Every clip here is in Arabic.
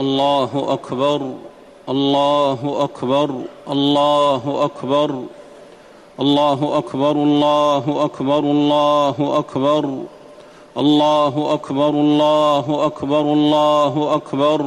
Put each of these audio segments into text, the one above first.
الله أكبر الله أكبر الله أكبر الله أكبر الله أكبر الله أكبر الله أكبر الله أكبر الله أكبر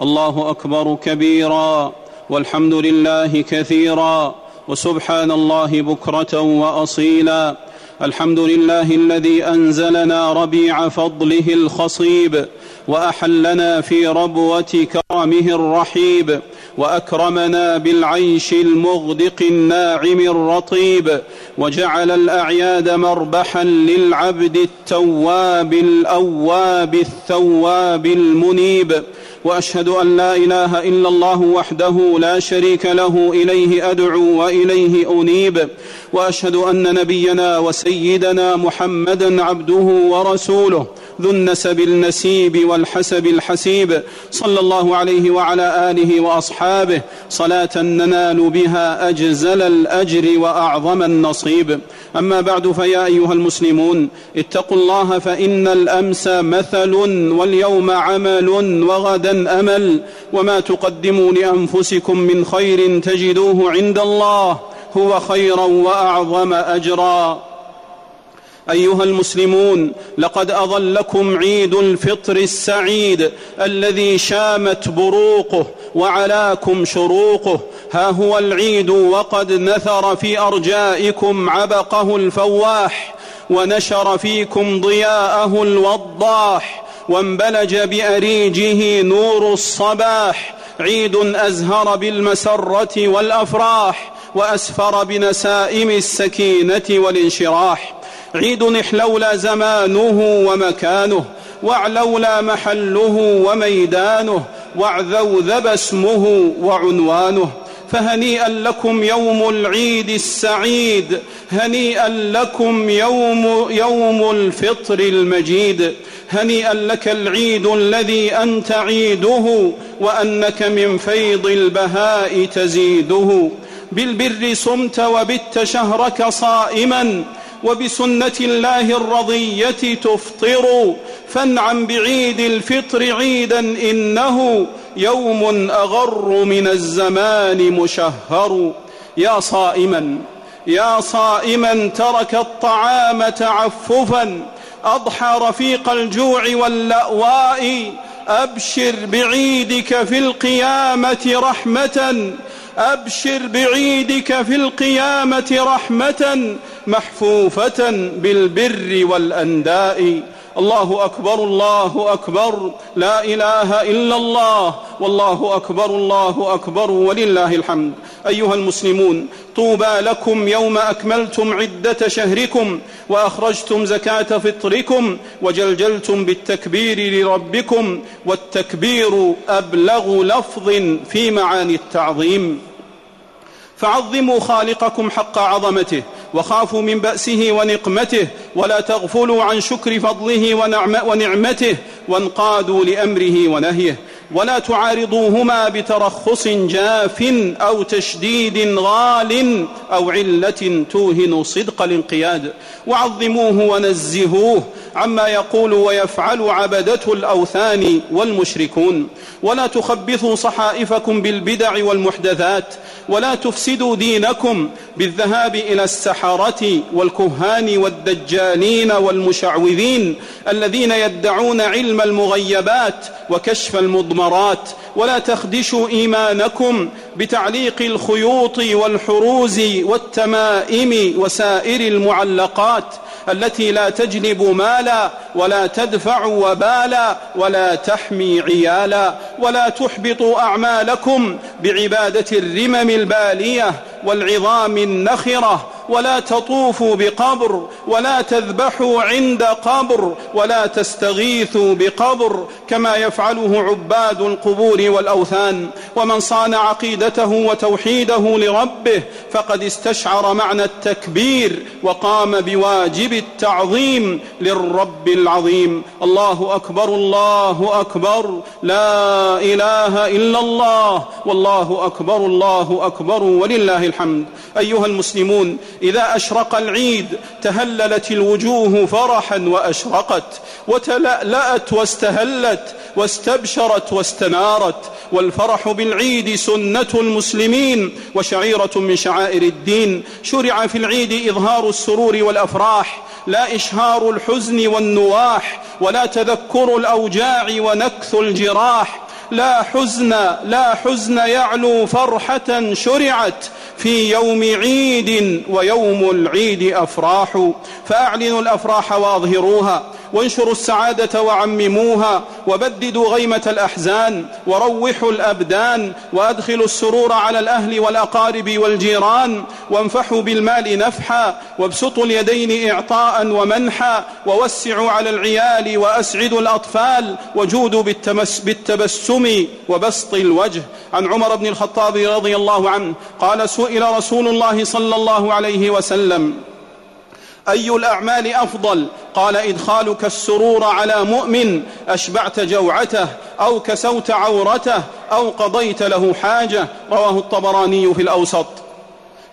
الله أكبر كبيرا والحمد لله كثيرا وسبحان الله بكرة وأصيلا. الحمد لله الذي أنزلنا ربيع فضله الخصيب وأحلنا في ربوة كرمه الرحيب وأكرمنا بالعيش المغدق الناعم الرطيب وجعل الأعياد مربحا للعبد التواب الأواب الثواب المنيب وأشهد أن لا إله إلا الله وحده لا شريك له إليه أدعو وإليه أنيب. وأشهد أن نبينا وسيدنا محمدا عبده ورسوله. ذو النسب النسيب والحسب الحسيب. صلى الله عليه وعلى آله وأصحابه. صلاة ننال بها أجزل الأجر وأعظم النصيب. أما بعد فيا أيها المسلمون اتقوا الله فإن الأمس مثل واليوم عمل وغدا أمل. وما تقدموا لأنفسكم من خير تجدوه عند الله. هو خيرا وأعظم أجرا. أيها المسلمون لقد أظلكم عيد الفطر السعيد الذي شامت بروقه وعلاكم شروقه. ها هو العيد وقد نثر في أرجائكم عبقه الفواح ونشر فيكم ضياءه الوضاح وانبلج بأريجه نور الصباح. عيد أزهر بالمسرة والأفراح وأسفر بنسائم السكينة والانشراح. عيد احلولا زمانه ومكانه واعلولا محله وميدانه واعذوذب اسمه وعنوانه. فهنيئا لكم يوم العيد السعيد هنيئا لكم يوم يوم الفطر المجيد. هنيئا لك العيد الذي أنت عيده وأنك من فيض البهاء تزيده. بالبر صمت وبت شهرك صائما وبسنة الله الرضية تفطر. فانعم بعيد الفطر عيدا إنه يوم أغر من الزمان مشهر. يا صائما يا صائما ترك الطعام تعففا. اضحى رفيق الجوع واللأواء. أبشر بعيدك في القيامة رحمة. أبشر بعيدك في القيامة رحمة محفوفة بالبر والأنداء. الله أكبر الله أكبر لا إله إلا الله والله أكبر الله أكبر ولله الحمد. أيها المسلمون طوبى لكم يوم أكملتم عدة شهركم وأخرجتم زكاة فطركم وجلجلتم بالتكبير لربكم والتكبير أبلغ لفظ في معاني التعظيم. فعظموا خالقكم حق عظمته وخافوا من بأسه ونقمته ولا تغفلوا عن شكر فضله ونعمته وانقادوا لأمره ونهيه. ولا تعارضوهما بترخص جاف أو تشديد غال أو علة توهن صدق الانقياد. وعظموه ونزهوه عما يقول ويفعل عبدته الأوثان والمشركون. ولا تخبثوا صحائفكم بالبدع والمحدثات. ولا تفسدوا دينكم بالذهاب إلى السحرة والكهان والدجالين والمشعوذين الذين يدعون علم المغيبات وكشف المضمرات ولا تخدشوا إيمانكم بتعليق الخيوط والحروز والتمائم وسائر المعلقات التي لا تجلب مالا ولا تدفع وبالا ولا تحمي عيالا ولا تحبطوا أعمالكم بعبادة الرمم البالية والعظام النخرة ولا تطوفوا بقبر ولا تذبحوا عند قبر ولا تستغيثوا بقبر كما يفعله عباد القبور والأوثان. ومن صان عقيدته وتوحيده لربه فقد استشعر معنى التكبير وقام بواجب التعظيم للرب العظيم. الله أكبر الله أكبر لا إله إلا الله والله أكبر الله أكبر ولله الحمد. أيها المسلمون إذا أشرق العيد تهللت الوجوه فرحا وأشرقت وتلألأت واستهلت واستبشرت واستنارت والفرح بالعيد سنة المسلمين وشعيرة من شعائر الدين. شرع في العيد إظهار السرور والأفراح لا إشهار الحزن والنواح ولا تذكر الأوجاع ونكث الجراح. لا حزن لا حزن يعلو فرحة شرعت في يوم عيد ويوم العيد أفراح فأعلنوا الأفراح وأظهروها. وانشروا السعادة وعمموها وبددوا غيمة الأحزان وروحوا الأبدان وأدخلوا السرور على الأهل والأقارب والجيران وانفحوا بالمال نفحا وابسطوا اليدين إعطاء ومنحا ووسعوا على العيال وأسعدوا الأطفال وجودوا بالتبسم وبسط الوجه. عن عمر بن الخطاب رضي الله عنه قال سئل رسول الله صلى الله عليه وسلم أي الأعمال أفضل؟ قال إدخالك السرور على مؤمن أشبعت جوعته أو كسوت عورته أو قضيت له حاجة. رواه الطبراني في الأوسط.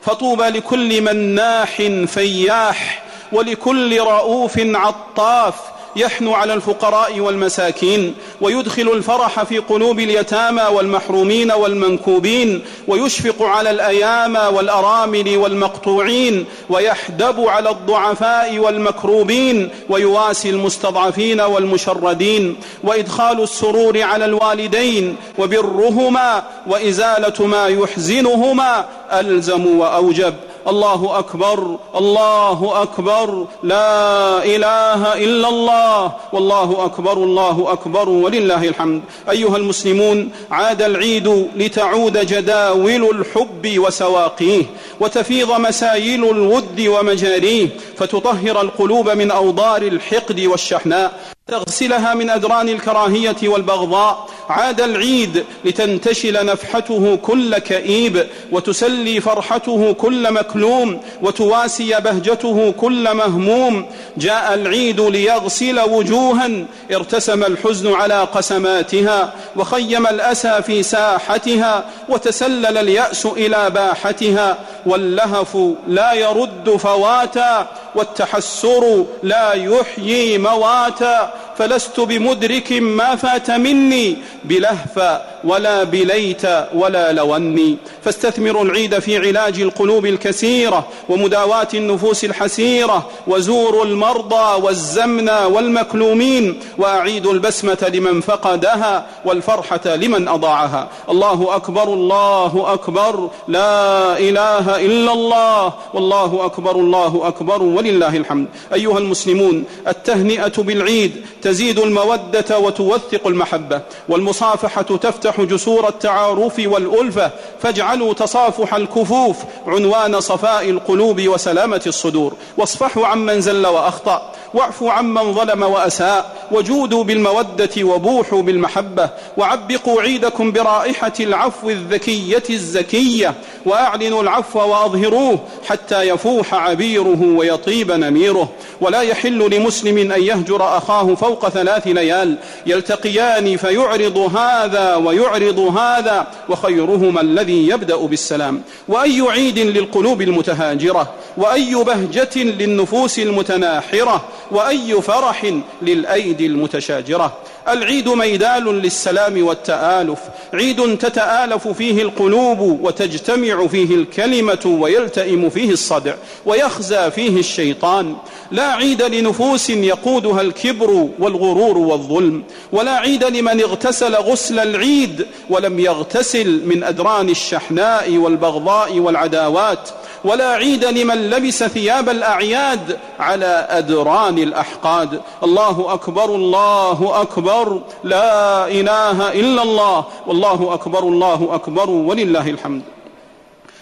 فطوبى لكل مناح فياح ولكل رؤوف عطاف. يحنو على الفقراء والمساكين ويدخل الفرح في قلوب اليتامى والمحرومين والمنكوبين ويشفق على الايامى والأرامل والمقطوعين ويحدب على الضعفاء والمكروبين ويواسي المستضعفين والمشردين وإدخال السرور على الوالدين وبرهما وإزالة ما يحزنهما ألزم وأوجب. الله أكبر الله أكبر لا إله إلا الله والله أكبر الله أكبر ولله الحمد. أيها المسلمون عاد العيد لتعود جداول الحب وسواقيه وتفيض مسايل الود ومجاريه فتطهر القلوب من أوضار الحقد والشحناء تغسلها من أدران الكراهية والبغضاء عاد العيد لتنتشل نفحته كل كئيب وتسلي فرحته كل مكلوم وتواسي بهجته كل مهموم. جاء العيد ليغسل وجوها ارتسم الحزن على قسماتها وخيم الأسى في ساحتها وتسلل اليأس إلى باحتها. واللهف لا يرد فواتا والتحسر لا يحيي مواتا. فلست بمدرك ما فات مني بلهف ولا بليت ولا لو اني. فاستثمروا العيد في علاج القلوب الكسيرة ومداواة النفوس الحسيرة وزوروا المرضى والزمنى والمكلومين وأعيدوا البسمة لمن فقدها والفرحة لمن أضاعها. الله أكبر الله أكبر لا إله إلا الله. والله أكبر الله أكبر ولله الحمد. أيها المسلمون التهنئة بالعيد تزيد المودة وتوثق المحبة. والمصافحة تفتح جسور التعارف والألفة. فاجعلوا تصافح الكفوف عنوان صفاء القلوب وسلامة الصدور. واصفحوا عمن زل وأخطأ. واعفوا عمن ظلم وأساء وجودوا بالمودة وبوحوا بالمحبة وعبقوا عيدكم برائحة العفو الذكية الزكية وأعلنوا العفو وأظهروه حتى يفوح عبيره ويطيب نميره. ولا يحل لمسلم أن يهجر أخاه فوق ثلاث ليال يلتقيان فيعرض هذا ويعرض هذا وخيرهما الذي يبدأ بالسلام. وأي عيد للقلوب المتهاجرة وأي بهجة للنفوس المتناحرة وأي فرح للأيدي المتشاجرة. العيد ميدان للسلام والتآلف. عيد تتآلف فيه القلوب وتجتمع فيه الكلمة ويلتئم فيه الصدع ويخزى فيه الشيطان. لا عيد لنفوس يقودها الكبر والغرور والظلم. ولا عيد لمن اغتسل غسل العيد ولم يغتسل من أدران الشحناء والبغضاء والعداوات. ولا عيد لمن لبس ثياب الأعياد على أدران الأحقاد. الله أكبر الله أكبر. لا إله إلا الله. والله أكبر الله أكبر. ولله الحمد.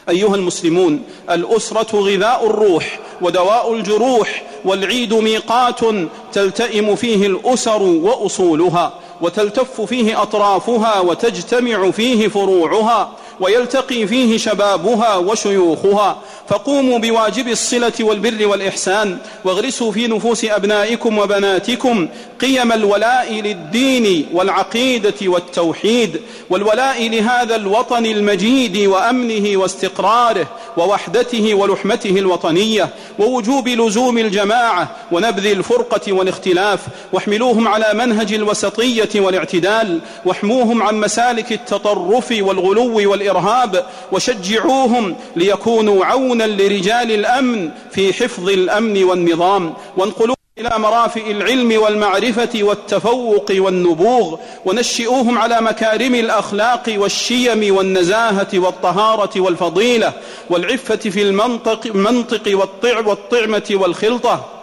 أيها المسلمون الأسرة غذاء الروح ودواء الجروح والعيد ميقات تلتئم فيه الأسر وأصولها وتلتف فيه أطرافها وتجتمع فيه فروعها. ويلتقي فيه شبابها وشيوخها. فقوموا بواجب الصلة والبر والإحسان. واغرسوا في نفوس أبنائكم وبناتكم قيم الولاء للدين والعقيدة والتوحيد. والولاء لهذا الوطن المجيد وأمنه واستقراره ووحدته ولحمته الوطنية. ووجوب لزوم الجماعة ونبذ الفرقة والاختلاف. واحملوهم على منهج الوسطية والاعتدال. واحموهم عن مسالك التطرف والغلو والإرهاب وشجعوهم ليكونوا عونا لرجال الأمن في حفظ الأمن والنظام وانقلوا إلى مرافئ العلم والمعرفة والتفوق والنبوغ ونشئوهم على مكارم الأخلاق والشيم والنزاهة والطهارة والفضيلة والعفة في المنطق, والطعمة والخلطة.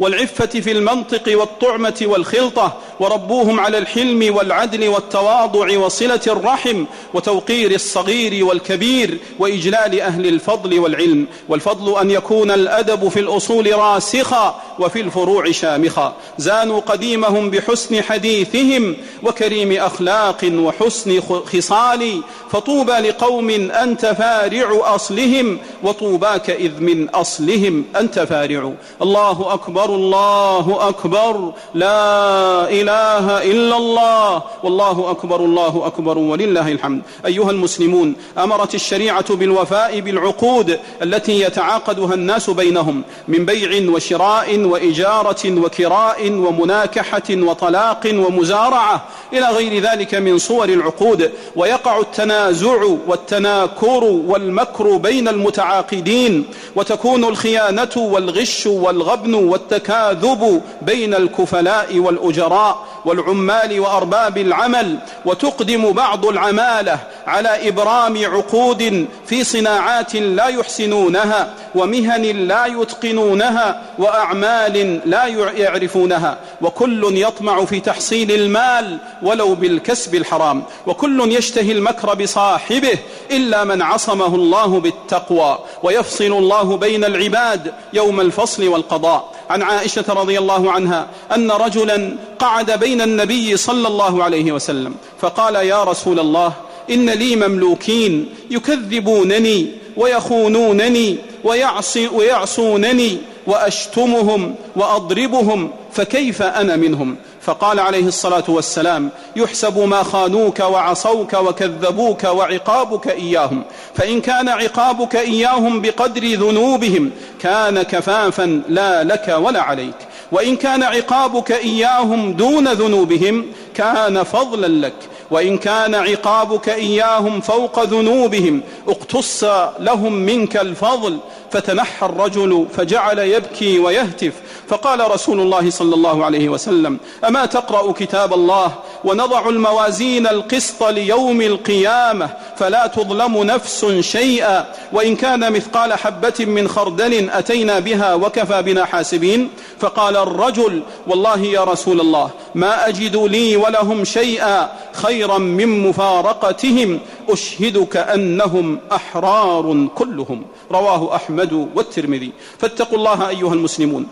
والعفة في المنطق والطعمة والخلطة وربوهم على الحلم والعدل والتواضع وصلة الرحم وتوقير الصغير والكبير وإجلال أهل الفضل والعلم. والفضل أن يكون الأدب في الأصول راسخا وفي الفروع شامخا. زانوا قديمهم بحسن حديثهم وكريم أخلاق وحسن خصال. فطوبى لقوم أنت فارع أصلهم وطوباك إذ من أصلهم أنت فارع. الله أكبر الله أكبر لا إله إلا الله. والله أكبر الله أكبر ولله الحمد. أيها المسلمون أمرت الشريعة بالوفاء بالعقود التي يتعاقدها الناس بينهم من بيع وشراء وإجارة وكراء ومناكحة وطلاق ومزارعة إلى غير ذلك من صور العقود. ويقع التنازع والتناكر والمكر بين المتعاقدين وتكون الخيانة والغش والغبن والتكلم التكاذب بين الكفلاء والأجراء والعمال وأرباب العمل وتقدم بعض العمالة على إبرام عقود في صناعات لا يحسنونها ومهن لا يتقنونها وأعمال لا يعرفونها وكل يطمع في تحصيل المال ولو بالكسب الحرام وكل يشتهي المكر بصاحبه إلا من عصمه الله بالتقوى ويفصل الله بين العباد يوم الفصل والقضاء. عن عائشة رضي الله عنها أن رجلا قعد بين النبي صلى الله عليه وسلم فقال يا رسول الله إن لي مملوكين يكذبونني ويخونونني ويعصي ويعصونني وأشتمهم وأضربهم فكيف أنا منهم؟ فقال عليه الصلاة والسلام يحسب ما خانوك وعصوك وكذبوك وعقابك إياهم فإن كان عقابك إياهم بقدر ذنوبهم كان كفافا لا لك ولا عليك. وإن كان عقابك إياهم دون ذنوبهم كان فضلا لك. وإن كان عقابك إياهم فوق ذنوبهم اقتص لهم منك الفضل فتنحى الرجل فجعل يبكي ويهتف. فقال رسول الله صلى الله عليه وسلم أما تقرأ كتاب الله ونضع الموازين القسط ليوم القيامة فلا تظلم نفس شيئا وإن كان مثقال حبة من خردل أتينا بها وكفى بنا حاسبين؟ فقال الرجل والله يا رسول الله ما أجد لي ولهم شيئا خيرا من مفارقتهم أشهدك أنهم أحرار كلهم. رواه أحمد والترمذي. فاتقوا الله أيها المسلمون.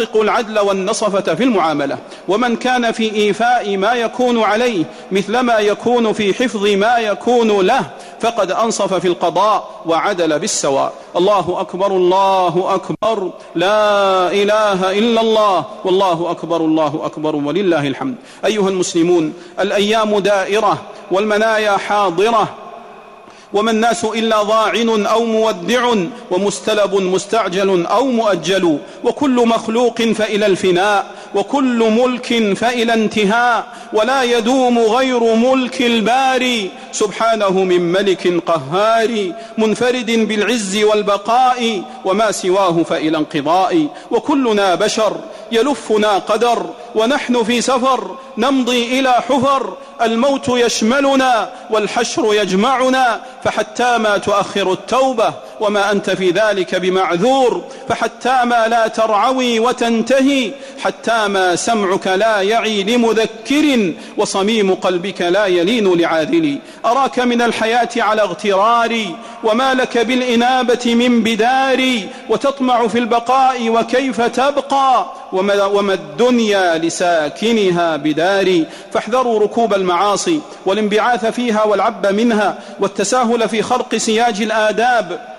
وحققوا العدل والنصفة في المعاملة. ومن كان في إيفاء ما يكون عليه مثلما يكون في حفظ ما يكون له فقد أنصف في القضاء وعدل بالسواء. الله أكبر الله أكبر. لا إله إلا الله. والله أكبر الله أكبر. ولله الحمد. أيها المسلمون الأيام دائرة والمنايا حاضرة. وما الناس إلا ضاعن أو مودع ومستلب مستعجل أو مؤجل وكل مخلوق فإلى الفناء وكل ملك فإلى انتهاء ولا يدوم غير ملك الباري سبحانه من ملك قهار منفرد بالعز والبقاء وما سواه فإلى انقضاء وكلنا بشر يلفنا قدر ونحن في سفر نمضي إلى حفر الموت يشملنا والحشر يجمعنا فحتى ما تؤخر التوبة وما أنت في ذلك بمعذور فحتى ما لا ترعوي وتنتهي حتى ما سمعك لا يعي لمذكر وصميم قلبك لا يلين لعاذل أراك من الحياة على اغتراري وما لك بالإنابة من بداري وتطمع في البقاء وكيف تبقى وما الدنيا لساكنها بدار فاحذروا ركوب المعاصي والانبعاث فيها والعب منها والتساهل في خرق سياج الآداب.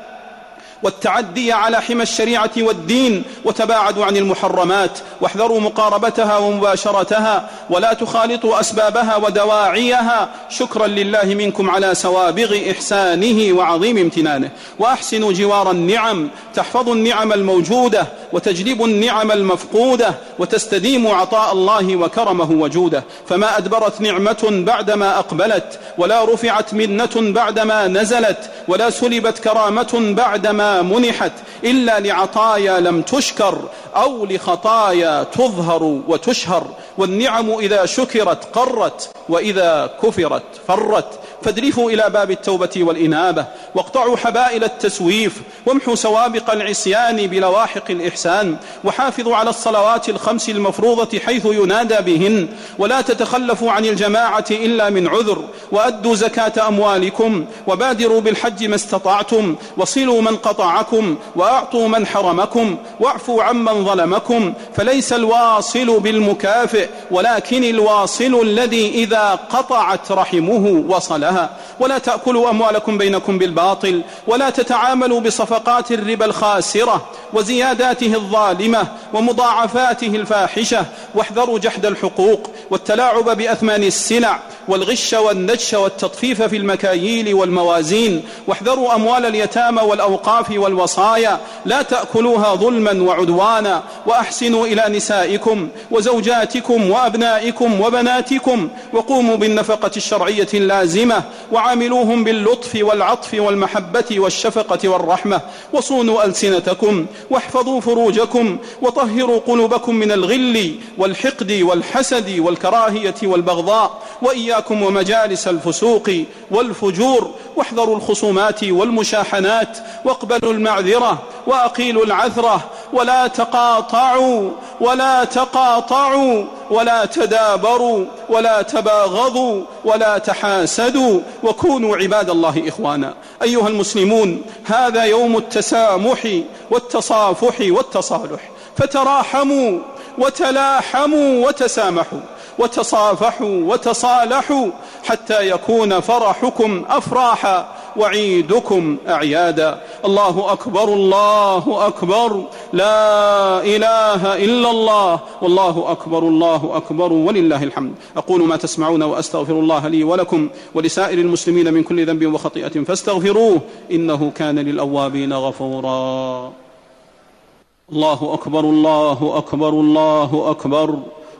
والتعدي على حمى الشريعة والدين وتباعدوا عن المحرمات واحذروا مقاربتها ومباشرتها ولا تخالطوا أسبابها ودواعيها. شكرا لله منكم على سوابغ إحسانه وعظيم امتنانه. وأحسنوا جوار النعم تحفظوا النعم الموجودة وتجلبوا النعم المفقودة وتستديموا عطاء الله وكرمه وجوده. فما أدبرت نعمة بعدما أقبلت ولا رفعت منة بعدما نزلت ولا سلبت كرامة بعدما منحت إلا لعطايا لم تشكر أو لخطايا تظهر وتشهر والنعم إذا شكرت قرت وإذا كفرت فرت. فادرفوا إلى باب التوبة والإنابة واقطعوا حبائل التسويف وامحوا سوابق العصيان بلواحق الإحسان وحافظوا على الصلوات الخمس المفروضة حيث ينادى بهن ولا تتخلفوا عن الجماعة إلا من عذر وأدوا زكاة أموالكم وبادروا بالحج ما استطعتم وصلوا من قطعكم وأعطوا من حرمكم واعفوا عمن ظلمكم فليس الواصل بالمكافئ ولكن الواصل الذي إذا قطعت رحمه وصلها لها ولا تأكلوا أموالكم بينكم بالباطل ولا تتعاملوا بصفقات الربا الخاسرة وزياداته الظالمة ومضاعفاته الفاحشة واحذروا جحد الحقوق والتلاعب بأثمان السلع والغش والنجش والتطفيف في المكاييل والموازين واحذروا أموال اليتامى والأوقاف والوصايا لا تأكلوها ظلما وعدوانا وأحسنوا إلى نسائكم وزوجاتكم وأبنائكم وبناتكم وقوموا بالنفقة الشرعية اللازمة وعاملوهم باللطف والعطف والمحبة والشفقة والرحمة وصونوا ألسنتكم واحفظوا فروجكم وطهروا قلوبكم من الغل والحقد والحسد والكراهية والبغضاء وإياكم ومجالس الفسوق والفجور واحذروا الخصومات والمشاحنات واقبلوا المعذرة وأقيلوا العثرة ولا تقاطعوا ولا تقاطعوا ولا تدابروا ولا تباغضوا ولا تحاسدوا وكونوا عباد الله إخوانا. أيها المسلمون هذا يوم التسامح والتصافح والتصالح. فتراحموا وتلاحموا وتسامحوا. وتصافحوا وتصالحوا حتى يكون فرحكم أفراحا وعيدكم أعيادا. الله أكبر الله أكبر لا إله إلا الله. والله أكبر الله أكبر ولله الحمد. أقول ما تسمعون وأستغفر الله لي ولكم ولسائر المسلمين من كل ذنب وخطيئة فاستغفروه إنه كان للأوابين غفورا. الله أكبر الله أكبر الله أكبر.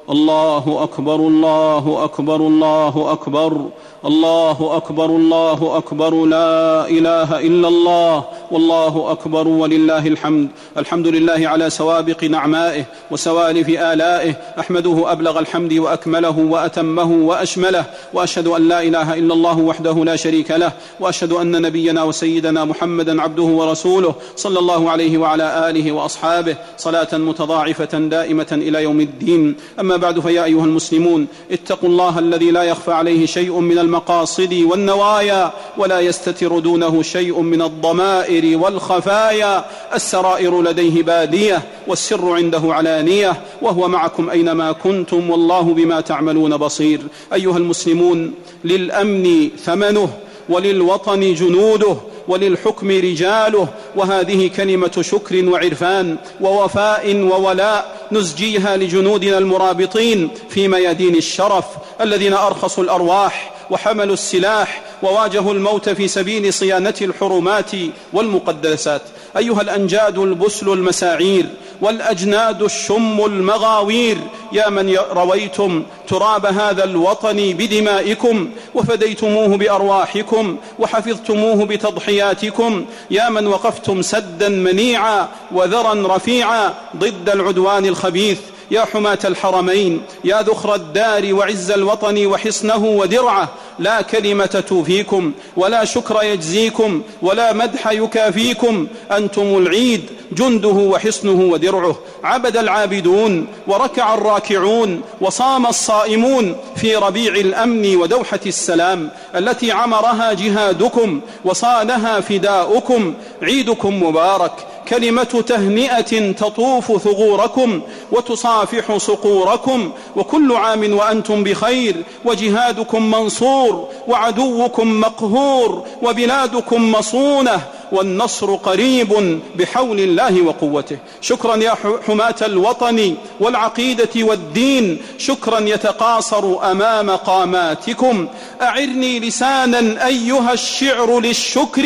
الله أكبر الله أكبر الله أكبر الله أكبر الله أكبر لا إله إلا الله والله أكبر ولله الحمد الحمد لله على سوابق نعمائه وسوالف آلائه أحمده أبلغ الحمد وأكمله وأتمه وأشمله وأشهد أن لا إله إلا الله وحده لا شريك له وأشهد أن نبينا وسيدنا محمدا عبده ورسوله صلى الله عليه وعلى آله وأصحابه صلاة متضاعفة دائمة إلى يوم الدين. أما أما بعد فيا أيها المسلمون اتقوا الله الذي لا يخفى عليه شيء من المقاصد والنوايا ولا يستتر دونه شيء من الضمائر والخفايا. السرائر لديه بادية والسر عنده علانية وهو معكم أينما كنتم والله بما تعملون بصير. أيها المسلمون للأمن ثمنه وللوطن جنوده. وللحكم رجاله وهذه كلمة شكر وعرفان ووفاء وولاء نزجيها لجنودنا المرابطين في ميادين الشرف الذين أرخصوا الأرواح وحملوا السلاح وواجهوا الموت في سبيل صيانة الحرمات والمقدسات. أيها الأنجاد البسل المساعير والأجناد الشم المغاوير يا من رويتم تراب هذا الوطن بدمائكم وفديتموه بأرواحكم وحفظتموه بتضحياتكم. يا من وقفتم سدا منيعا وذرا رفيعا ضد العدوان الخبيث يا حماة الحرمين يا ذخر الدار وعز الوطن وحصنه ودرعه لا كلمة توفيكم ولا شكر يجزيكم ولا مدح يكافيكم أنتم العيد جنده وحصنه ودرعه. عبد العابدون وركع الراكعون وصام الصائمون في ربيع الأمن ودوحة السلام التي عمرها جهادكم وصانها فداؤكم. عيدكم مبارك كلمة تهنئة تطوف ثغوركم وتصافح صقوركم وكل عام وأنتم بخير وجهادكم منصور وعدوكم مقهور وبلادكم مصونة والنصر قريب بحول الله وقوته. شكرا يا حماة الوطن والعقيدة والدين. شكرا يتقاصر أمام قاماتكم. أعرني لسانا أيها الشعر للشكر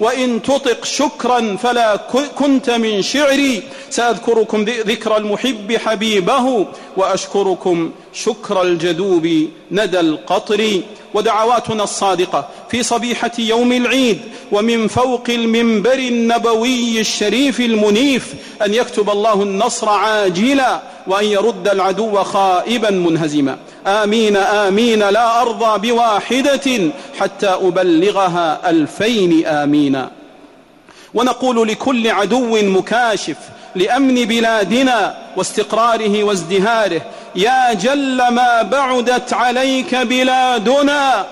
وإن تطق شكرا فلا كنت من شعري. سأذكركم ذكر المحب حبيبه وأشكركم شكر الجدوب ندى القطر. ودعواتنا الصادقة في صبيحة يوم العيد. ومن فوق المنبر النبوي الشريف المنيف أن يكتب الله النصر عاجلا وأن يرد العدو خائبا منهزما. آمين آمين لا أرضى بواحدة حتى أبلغها ألفين آمين ونقول لكل عدو مكاشف لأمن بلادنا واستقراره وازدهاره يا جل ما بعدت عليك بلادنا.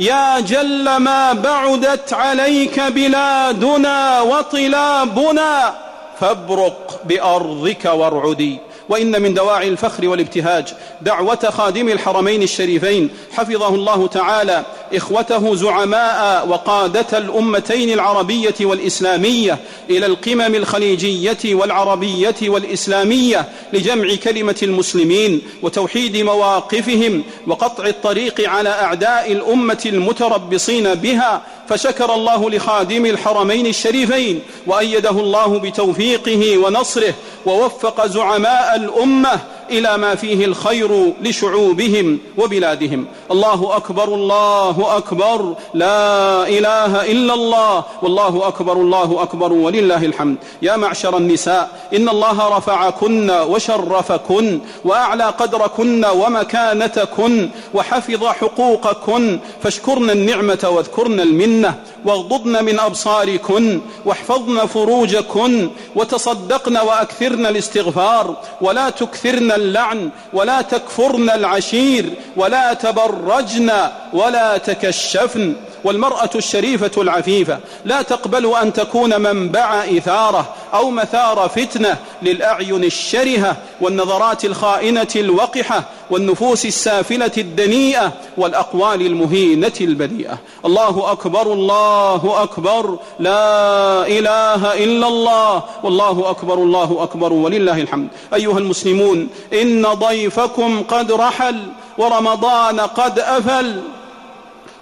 يا جل ما بعدت عليك بلادنا وطلابنا فابرق بأرضك وارعدي. وإن من دواعي الفخر والابتهاج دعوة خادم الحرمين الشريفين. حفظه الله تعالى. إخوته زعماء وقادة الأمتين العربية والإسلامية إلى القمم الخليجية والعربية والإسلامية لجمع كلمة المسلمين وتوحيد مواقفهم وقطع الطريق على أعداء الأمة المتربصين بها فشكر الله لخادم الحرمين الشريفين وأيده الله بتوفيقه ونصره ووفق زعماء الأمة إلى ما فيه الخير لشعوبهم وبلادهم. الله أكبر الله أكبر. لا إله إلا الله. والله أكبر الله أكبر ولله الحمد. يا معشر النساء إن الله رفعكن وشرفكن وأعلى قدركن ومكانتكن وحفظ حقوقكن. فاشكرن النعمة واذكرن المنة واغضضن من أبصاركن واحفظن فروجكن وتصدقن وأكثرن الاستغفار ولا تكثرن اللعن ولا تكفرن العشير ولا تبرجن ولا تكشفن. والمرأة الشريفة العفيفة. لا تقبل أن تكون منبع إثارة أو مثار فتنة للأعين الشرهة والنظرات الخائنة الوقحة والنفوس السافلة الدنيئة والأقوال المهينة البذيئة الله أكبر الله أكبر. لا إله إلا الله. والله أكبر الله أكبر. ولله الحمد. أيها المسلمون إن ضيفكم قد رحل ورمضان قد أفل.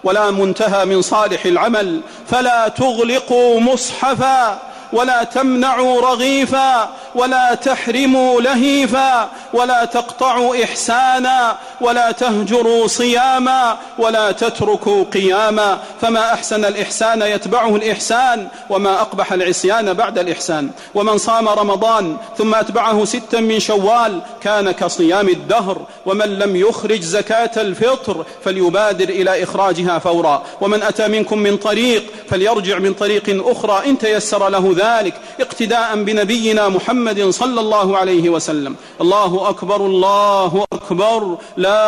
ولا منتهى من صالح العمل فلا تغلقوا مصحفا. ولا تمنعوا رغيفا ولا تحرموا لهيفا ولا تقطعوا إحسانا ولا تهجروا صياما ولا تتركوا قياما فما أحسن الإحسان يتبعه الإحسان وما أقبح العصيان بعد الإحسان ومن صام رمضان ثم أتبعه ستا من شوال كان كصيام الدهر ومن لم يخرج زكاة الفطر فليبادر إلى إخراجها فورا ومن أتى منكم من طريق فليرجع من طريق أخرى إن تيسر له ذلك اقتداء بنبينا محمد صلى الله عليه وسلم. الله أكبر الله أكبر لا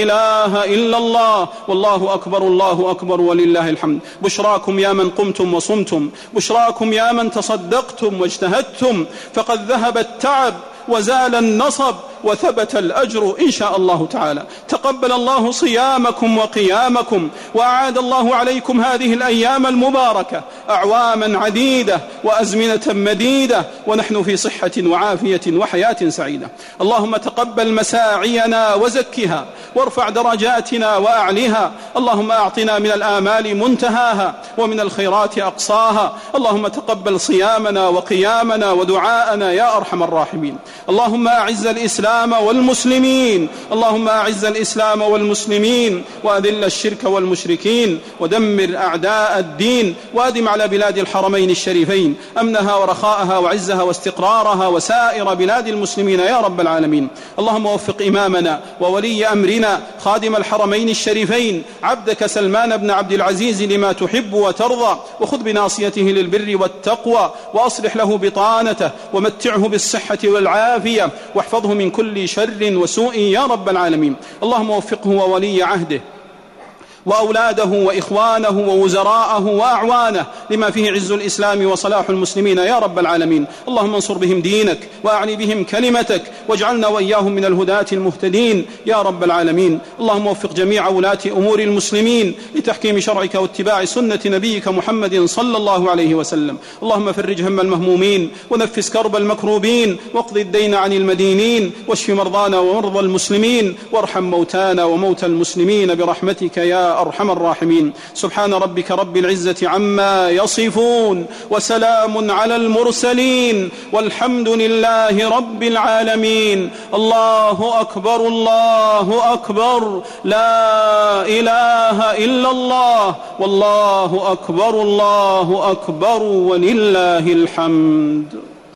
إله إلا الله. والله أكبر الله أكبر ولله الحمد. بشراكم يا من قمتم وصمتم. بشراكم يا من تصدقتم واجتهدتم. فقد ذهب التعب وزال النصب. وثبت الأجر إن شاء الله تعالى. تقبل الله صيامكم وقيامكم وأعاد الله عليكم هذه الأيام المباركة أعواما عديدة وأزمنة مديدة ونحن في صحة وعافية وحياة سعيدة. اللهم تقبل مساعينا وزكها وارفع درجاتنا وأعلها. اللهم أعطنا من الآمال منتهاها ومن الخيرات أقصاها. اللهم تقبل صيامنا وقيامنا ودعاءنا يا أرحم الراحمين. اللهم أعز الإسلام الإسلام والمسلمين. اللهم أعز الإسلام والمسلمين وأذل الشرك والمشركين ودمر أعداء الدين وأدم على بلاد الحرمين الشريفين. أمنها ورخاءها وعزها واستقرارها وسائر بلاد المسلمين يا رب العالمين. اللهم وفق إمامنا وولي أمرنا خادم الحرمين الشريفين. عبدك سلمان بن عبد العزيز لما تحب وترضى. وخذ بناصيته للبر والتقوى. وأصلح له بطانته ومتعه بالصحة والعافية. واحفظه من كل شر وسوء يا رب العالمين. اللهم وفقه وولي عهده. وأولاده وإخوانه ووزراءه وأعوانه لما فيه عز الإسلام وصلاح المسلمين يا رب العالمين. اللهم انصر بهم دينك وأعني بهم كلمتك واجعلنا وإياهم من الهداة المهتدين يا رب العالمين. اللهم وفق جميع ولاة أمور المسلمين لتحكيم شرعك واتباع سنة نبيك محمد صلى الله عليه وسلم. اللهم فرج هم المهمومين ونفس كرب المكروبين واقض الدين عن المدينين واشف مرضانا ومرضى المسلمين وارحم موتانا وموتى المسلمين برحمتك أرحم الراحمين. سبحان ربك رب العزة عما يصفون وسلام على المرسلين والحمد لله رب العالمين. الله أكبر الله أكبر. لا إله إلا الله. والله أكبر الله أكبر. ولله الحمد.